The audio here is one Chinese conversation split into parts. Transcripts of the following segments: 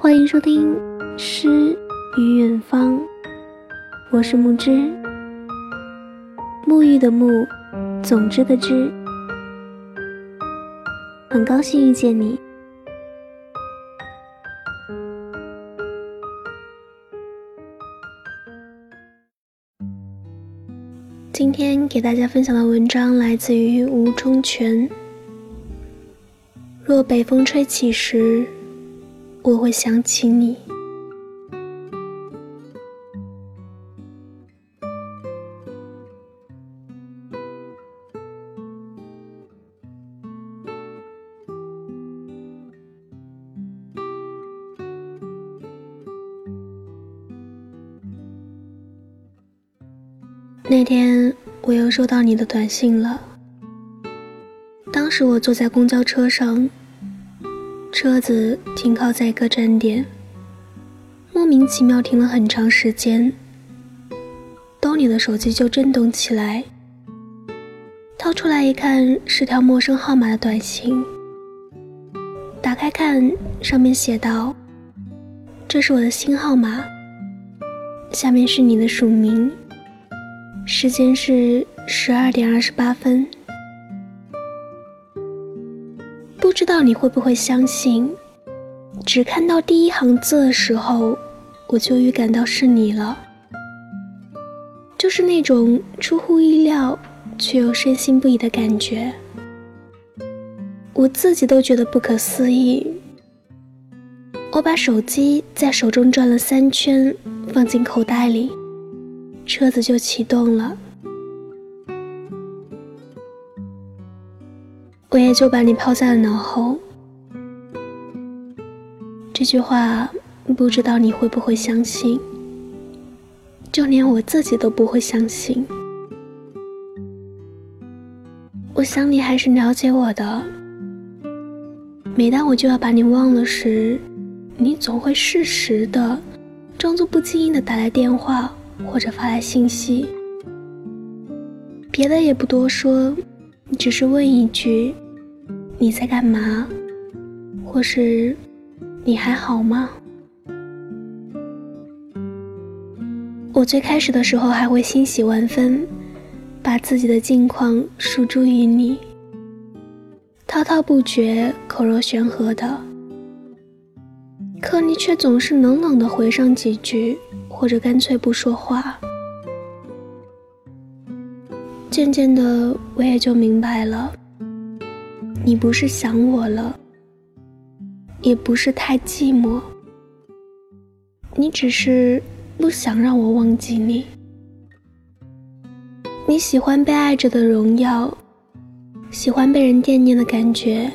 欢迎收听《诗与远方》，我是木之，沐浴的沐，总之的之，很高兴遇见你。今天给大家分享的文章来自于吴中全。若北风吹起时。我会想起你。那天我又收到你的短信了。当时我坐在公交车上。车子停靠在一个站点，莫名其妙停了很长时间。兜里的手机就震动起来，掏出来一看，是条陌生号码的短信。打开看，上面写道：“这是我的新号码。”下面是你的署名，时间是十二点二十八分。不知道你会不会相信，只看到第一行字的时候，我就预感到是你了。就是那种出乎意料却又深信不疑的感觉，我自己都觉得不可思议。我把手机在手中转了三圈，放进口袋里，车子就启动了。我也就把你抛在了脑后。这句话不知道你会不会相信，就连我自己都不会相信。我想你还是了解我的。每当我就要把你忘了时，你总会适时的，装作不经意的打来电话或者发来信息，别的也不多说。你只是问一句：“你在干嘛？”或是“你还好吗？”我最开始的时候还会欣喜万分，把自己的近况诉诸于你，滔滔不绝、口若悬河的。可你却总是冷冷的回上几句，或者干脆不说话。渐渐的，我也就明白了，你不是想我了，也不是太寂寞，你只是不想让我忘记你。你喜欢被爱着的荣耀，喜欢被人惦念的感觉，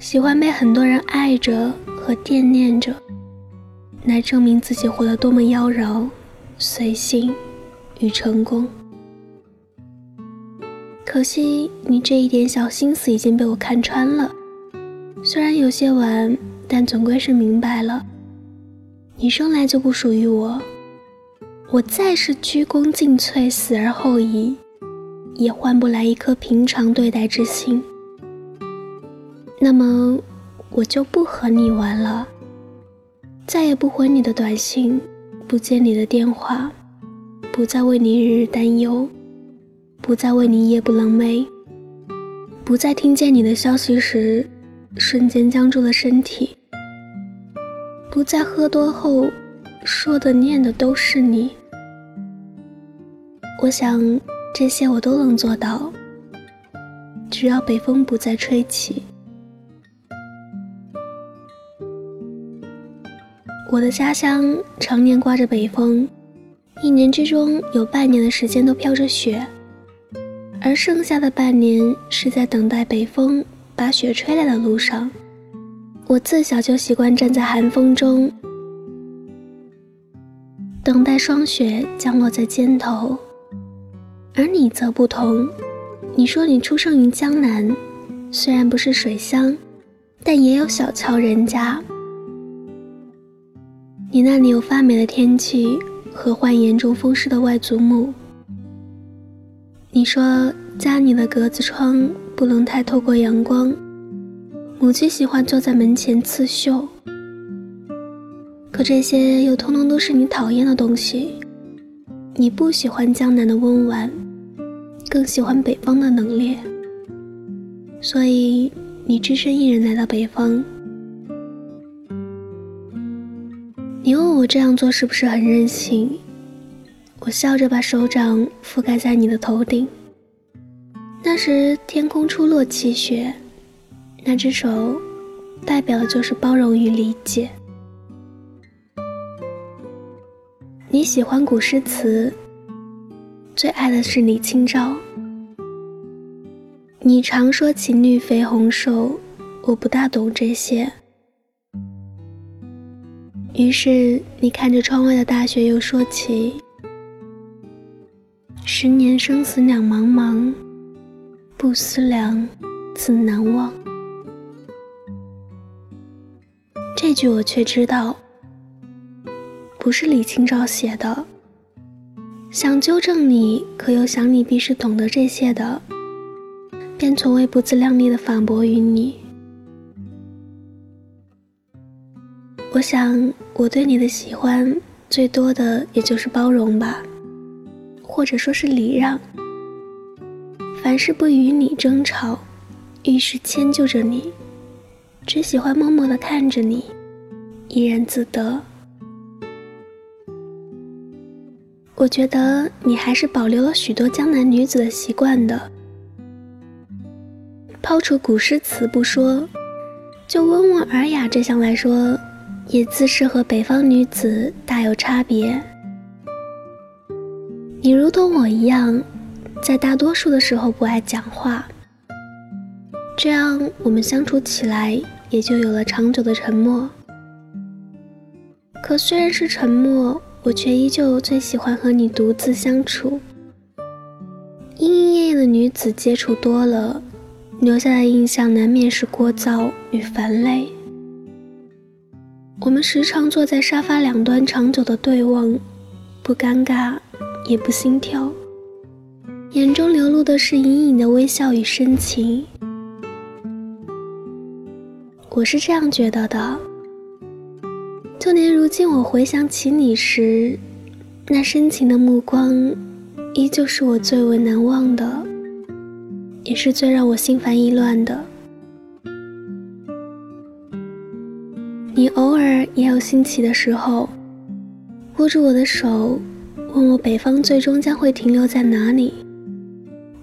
喜欢被很多人爱着和惦念着，来证明自己活得多么妖娆、随性与成功。可惜你这一点小心思已经被我看穿了，虽然有些晚，但总归是明白了。你生来就不属于我，我再是鞠躬尽瘁，死而后已，也换不来一颗平常对待之心。那么，我就不和你玩了，再也不回你的短信，不接你的电话，不再为你日日担忧。不再为你夜不能寐，不再听见你的消息时，瞬间僵住了身体。不再喝多后，说的念的都是你。我想这些我都能做到，只要北风不再吹起。我的家乡常年刮着北风，一年之中有半年的时间都飘着雪。而剩下的半年是在等待北风把雪吹来的路上。我自小就习惯站在寒风中，等待霜雪降落在肩头。而你则不同，你说你出生于江南，虽然不是水乡，但也有小桥人家。你那里有发霉的天气和患严重风湿的外祖母。你说家里的格子窗不能太透过阳光，母亲喜欢坐在门前刺绣。可这些又通通都是你讨厌的东西。你不喜欢江南的温婉，更喜欢北方的冷冽，所以你只身一人来到北方。你问我这样做是不是很任性？我笑着把手掌覆盖在你的头顶。那时天空初落积雪，那只手代表的就是包容与理解。你喜欢古诗词，最爱的是李清照。你常说情侣肥红瘦，我不大懂这些。于是你看着窗外的大雪，又说起：十年生死两茫茫，不思量，自难忘？这句我却知道，不是李清照写的。想纠正你，可又想你必是懂得这些的，便从未不自量力的反驳于你。我想，我对你的喜欢，最多的也就是包容吧，或者说是礼让。凡事不与你争吵，遇事迁就着你，只喜欢默默的看着你，怡然自得。我觉得你还是保留了许多江南女子的习惯的。抛除古诗词不说，就温文尔雅这项来说。也自是和北方女子大有差别。你如同我一样，在大多数的时候不爱讲话，这样我们相处起来也就有了长久的沉默。可虽然是沉默，我却依旧最喜欢和你独自相处。莺莺燕燕的女子接触多了，留下的印象难免是聒噪与烦累。我们时常坐在沙发两端，长久的对望，不尴尬，也不心跳，眼中流露的是隐隐的微笑与深情。我是这样觉得的。就连如今，我回想起你时，那深情的目光，依旧是我最为难忘的，也是最让我心烦意乱的。你偶尔也有兴起的时候，握住我的手，问我北方最终将会停留在哪里。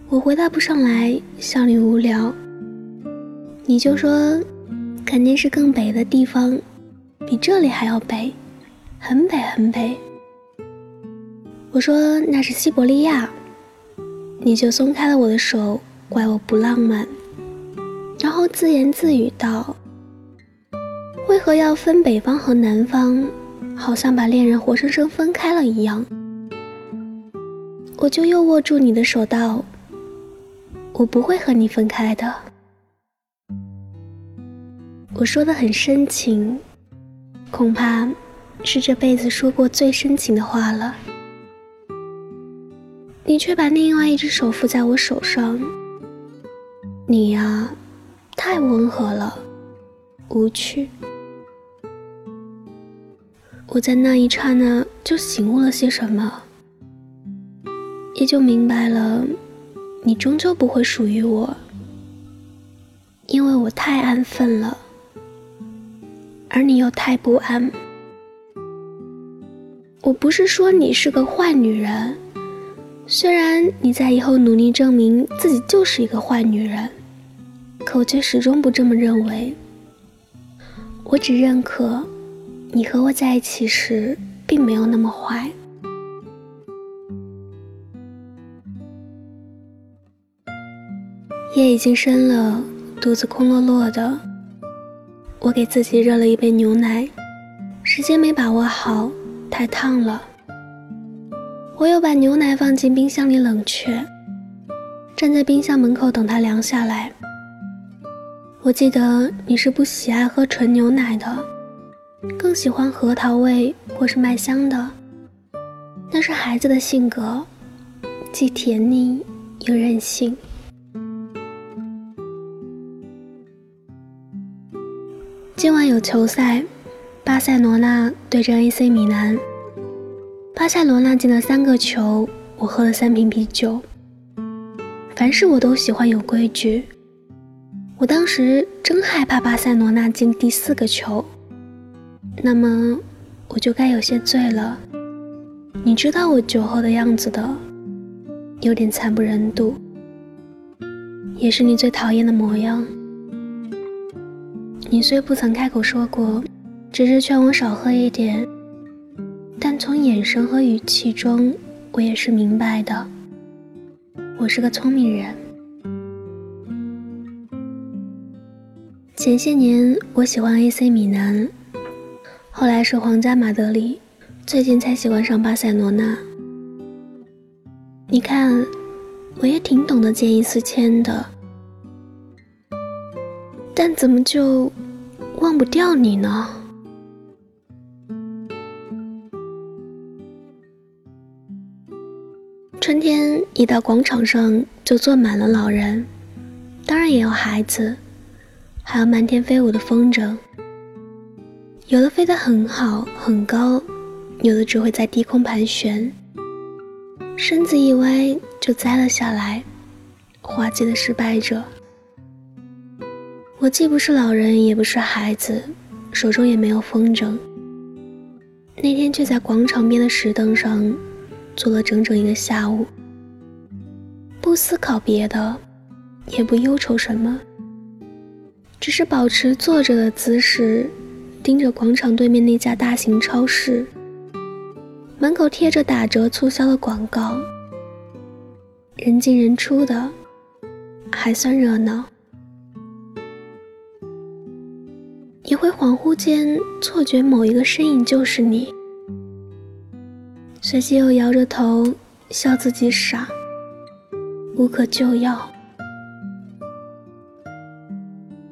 我回答不上来，笑你无聊。你就说，肯定是更北的地方，比这里还要北，很北很北。我说那是西伯利亚，你就松开了我的手，怪我不浪漫，然后自言自语道。为何要分北方和南方？好像把恋人活生生分开了一样。我就又握住你的手道：“我不会和你分开的。”我说的很深情，恐怕是这辈子说过最深情的话了。你却把另外一只手扶在我手上。你呀，太温和了，无趣。我在那一刹那就醒悟了些什么，也就明白了，你终究不会属于我，因为我太安分了，而你又太不安。我不是说你是个坏女人，虽然你在以后努力证明自己就是一个坏女人，可我却始终不这么认为。我只认可。你和我在一起时，并没有那么坏。夜已经深了，肚子空落落的。我给自己热了一杯牛奶，时间没把握好，太烫了。我又把牛奶放进冰箱里冷却，站在冰箱门口等它凉下来。我记得你是不喜爱喝纯牛奶的。更喜欢核桃味或是麦香的，那是孩子的性格，既甜腻又任性。今晚有球赛，巴塞罗那对阵 AC 米兰，巴塞罗那进了三个球，我喝了三瓶啤酒。凡事我都喜欢有规矩。我当时真害怕巴塞罗那进第四个球，那么我就该有些醉了。你知道我酒后的样子的，有点惨不忍睹，也是你最讨厌的模样。你虽不曾开口说过，只是劝我少喝一点，但从眼神和语气中，我也是明白的。我是个聪明人。前些年我喜欢 AC 米兰，后来是皇家马德里，最近才喜欢上巴塞罗那。你看，我也挺懂得见异思迁的，但怎么就忘不掉你呢？春天一到广场上就坐满了老人，当然也有孩子。还有漫天飞舞的风筝，有的飞得很好很高，有的只会在低空盘旋，身子一歪就栽了下来，滑稽的失败者。我既不是老人，也不是孩子，手中也没有风筝。那天却在广场边的石凳上坐了整整一个下午，不思考别的，也不忧愁什么。只是保持坐着的姿势，盯着广场对面那家大型超市，门口贴着打折促销的广告，人进人出的，还算热闹。恍惚间错觉某一个身影就是你，随即又摇着头笑自己傻，无可救药。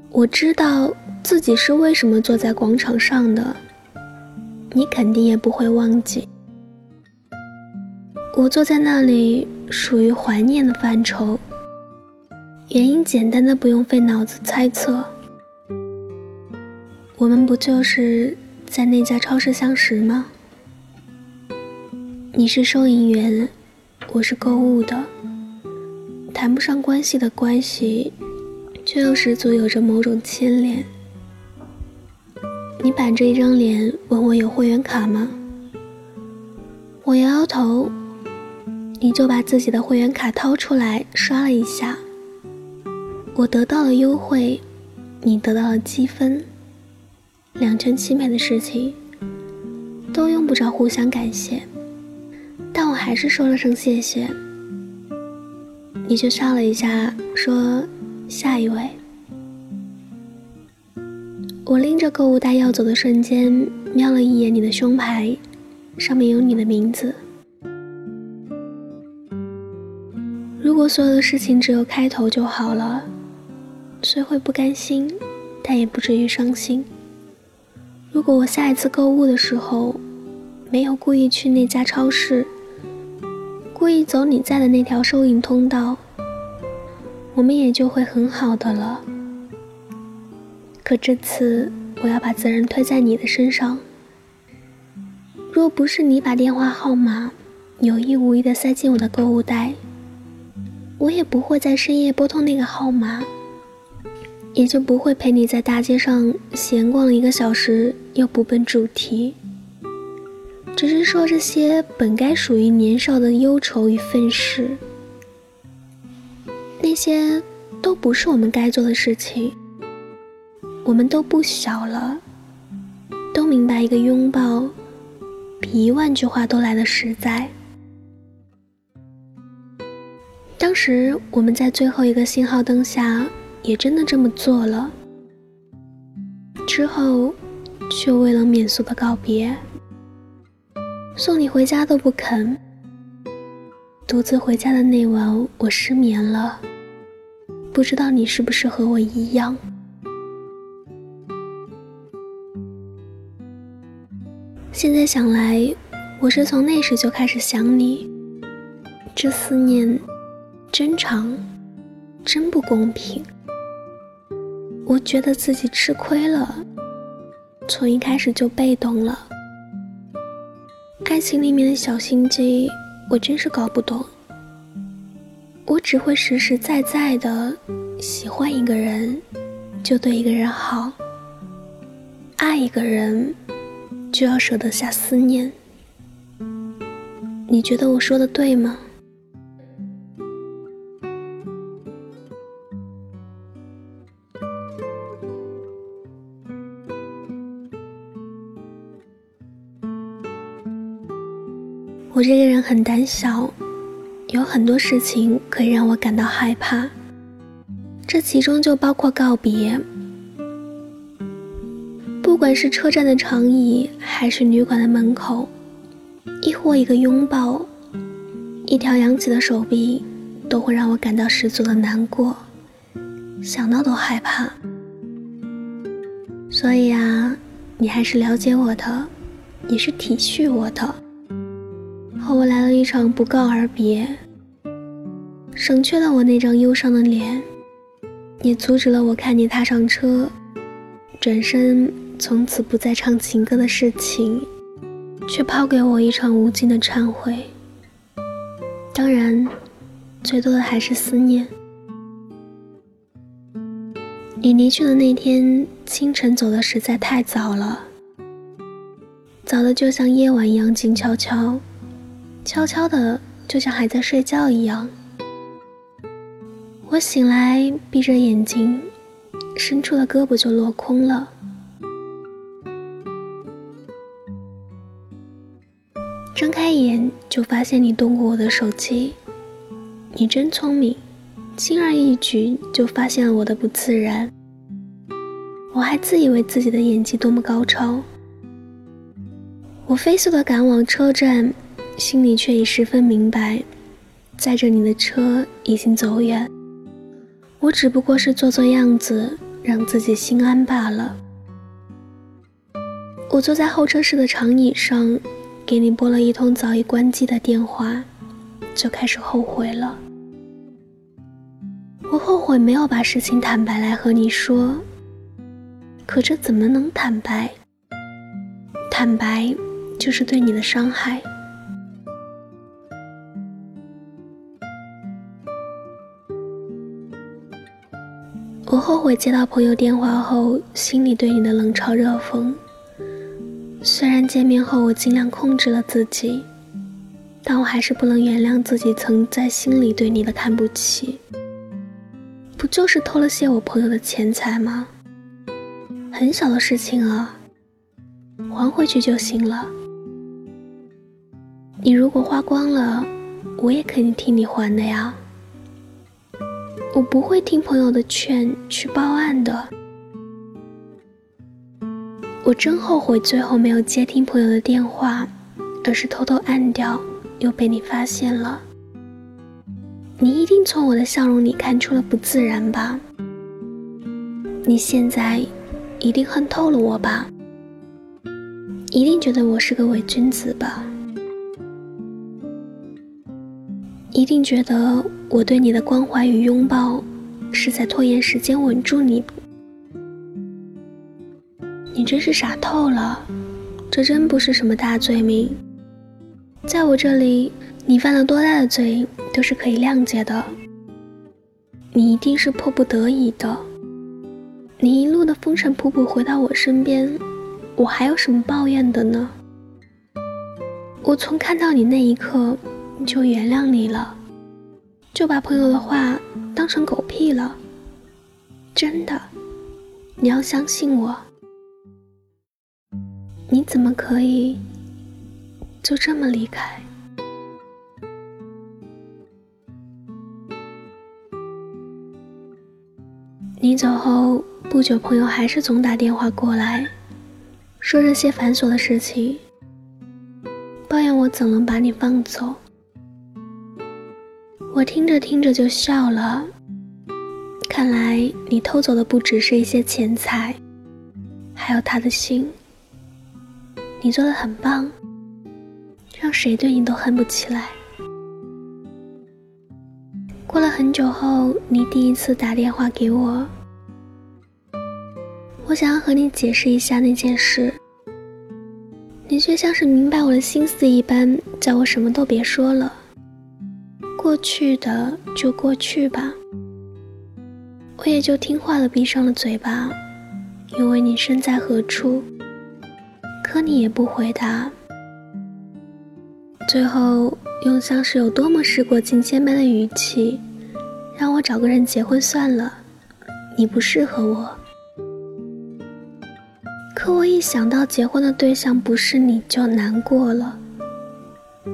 我知道自己是为什么坐在广场上的，你肯定也不会忘记。我坐在那里属于怀念的范畴，原因简单的不用费脑子猜测。我们不就是在那家超市相识吗？你是收银员，我是购物的，谈不上关系的关系。却又十足有着某种牵连。你板着一张脸问我有会员卡吗？我摇摇头，你就把自己的会员卡掏出来刷了一下。我得到了优惠，你得到了积分，两全其美的事情，都用不着互相感谢。但我还是说了声谢谢，你就笑了一下说。下一位，我拎着购物袋要走的瞬间，瞄了一眼你的胸牌，上面有你的名字。如果所有的事情只有开头就好了，虽会不甘心，但也不至于伤心。如果我下一次购物的时候，没有故意去那家超市，故意走你在的那条收银通道。我们也就会很好的了。可这次我要把责任推在你的身上。若不是你把电话号码有意无意的塞进我的购物袋，我也不会在深夜拨通那个号码，也就不会陪你在大街上闲逛一个小时又不奔主题，只是说这些本该属于年少的忧愁与愤世。那些都不是我们该做的事情。我们都不小了，都明白一个拥抱比一万句话都来的实在。当时我们在最后一个信号灯下也真的这么做了，之后却为了免俗的告别，送你回家都不肯。独自回家的那晚，我失眠了。不知道你是不是和我一样？现在想来，我是从那时就开始想你，这思念真长，真不公平。我觉得自己吃亏了，从一开始就被动了。爱情里面的小心机，我真是搞不懂。我只会实实在在的喜欢一个人，就对一个人好；爱一个人，就要舍得下思念。你觉得我说的对吗？我这个人很胆小，有很多事情可以让我感到害怕，这其中就包括告别。不管是车站的长椅，还是旅馆的门口，亦或一个拥抱，一条扬起的手臂，都会让我感到十足的难过，想到都害怕。所以啊，你还是了解我的，也是体恤我的。和我来了一场不告而别，省去了我那张忧伤的脸，也阻止了我看你踏上车，转身从此不再唱情歌的事情，却抛给我一场无尽的忏悔。当然，最多的还是思念。你离去的那天清晨，走的实在太早了，早的就像夜晚一样静悄悄。悄悄的，就像还在睡觉一样。我醒来，闭着眼睛，伸出的胳膊就落空了。睁开眼，就发现你动过我的手机。你真聪明，轻而易举就发现了我的不自然。我还自以为自己的演技多么高超。我飞速的赶往车站。心里却已十分明白，载着你的车已经走远，我只不过是做做样子，让自己心安罢了。我坐在候车室的长椅上，给你拨了一通早已关机的电话，就开始后悔了。我后悔没有把事情坦白来和你说，可这怎么能坦白？坦白就是对你的伤害。我后悔接到朋友电话后，心里对你的冷嘲热讽。虽然见面后我尽量控制了自己，但我还是不能原谅自己曾在心里对你的看不起。不就是偷了些我朋友的钱财吗？很小的事情啊，还回去就行了。你如果花光了，我也肯定替你还的呀。我不会听朋友的劝去报案的。我真后悔最后没有接听朋友的电话，而是偷偷按掉，又被你发现了。你一定从我的笑容里看出了不自然吧？你现在一定恨透了我吧？一定觉得我是个伪君子吧？一定觉得我对你的关怀与拥抱，是在拖延时间稳住你。你真是傻透了，这真不是什么大罪名。在我这里，你犯了多大的罪都是可以谅解的。你一定是迫不得已的。你一路的风尘仆仆回到我身边，我还有什么抱怨的呢？我从看到你那一刻。就原谅你了，就把朋友的话当成狗屁了。真的，你要相信我。你怎么可以就这么离开？你走后不久，朋友还是总打电话过来，说这些繁琐的事情，抱怨我怎能把你放走。我听着听着就笑了。看来你偷走的不只是一些钱财，还有他的心。你做的很棒，让谁对你都恨不起来。过了很久后，你第一次打电话给我，我想要和你解释一下那件事，你却像是明白我的心思一般，叫我什么都别说了。过去的就过去吧，我也就听话的闭上了嘴巴，因为你身在何处。可你也不回答，最后用像是有多么事过境迁般的语气，让我找个人结婚算了，你不适合我。可我一想到结婚的对象不是你，就难过了，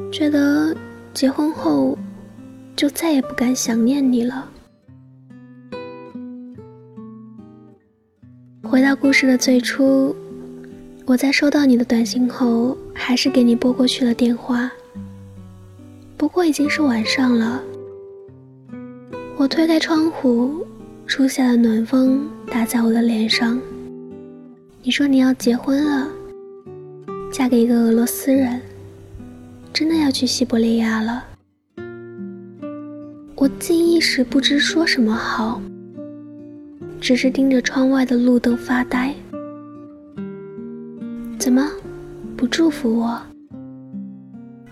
觉得结婚后就再也不敢想念你了。回到故事的最初，我在收到你的短信后，还是给你拨过去了电话。不过已经是晚上了，我推开窗户，初夏的暖风打在我的脸上。你说你要结婚了，嫁给一个俄罗斯人，真的要去西伯利亚了。我竟一时不知说什么好，只是盯着窗外的路灯发呆。怎么，不祝福我？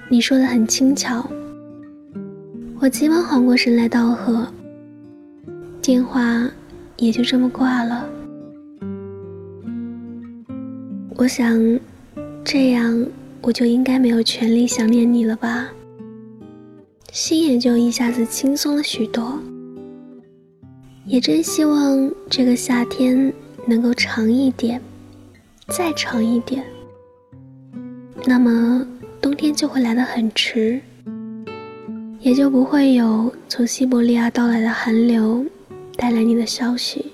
你说的很轻巧，我急忙缓过神来道贺，电话也就这么挂了。我想，这样我就应该没有权利想念你了吧？心也就一下子轻松了许多。也真希望这个夏天能够长一点，再长一点。那么冬天就会来得很迟，也就不会有从西伯利亚到来的寒流带来你的消息，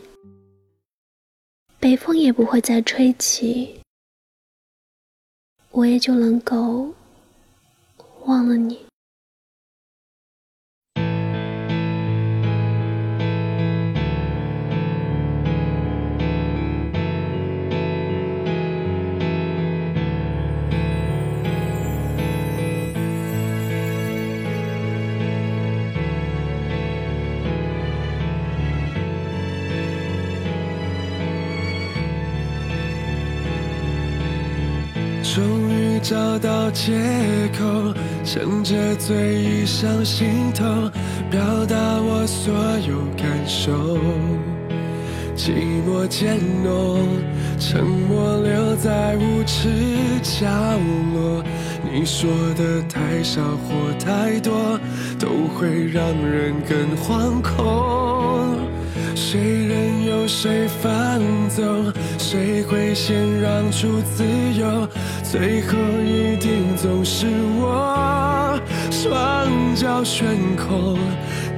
北风也不会再吹起。我也就能够忘了你。找到借口，趁着醉意上心头，表达我所有感受。寂寞渐浓，沉默留在无耻角落。你说的太少或太多，都会让人更惶恐。谁任由谁放纵，谁会先让出自由？最后一定总是我，双脚悬空，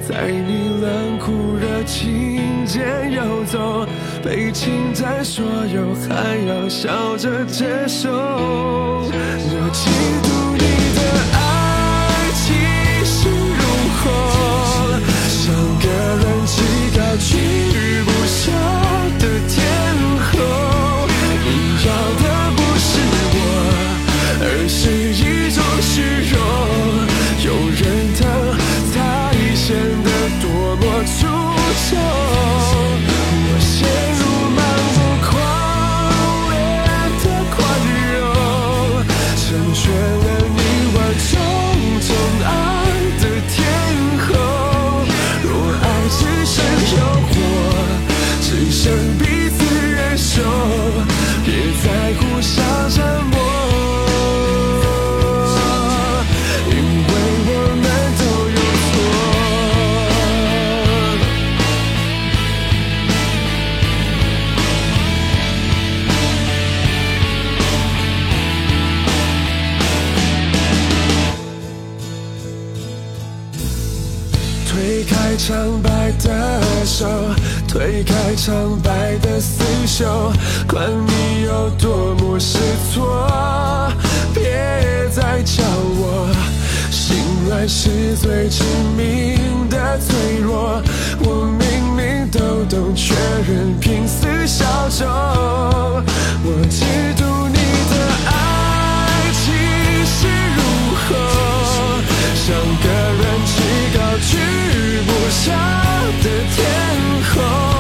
在你冷酷热情间游走，被侵占所有，还要笑着接受。我嫉妒你的爱气势如虹，像个人气高居不下的天推开苍白的手，推开苍白的厮守，管你有多么失措，别再叫我。心软是最致命的脆弱，我明明都懂，却仍拼死效忠。我嫉妒你的爱气势如虹，像是不下的天后。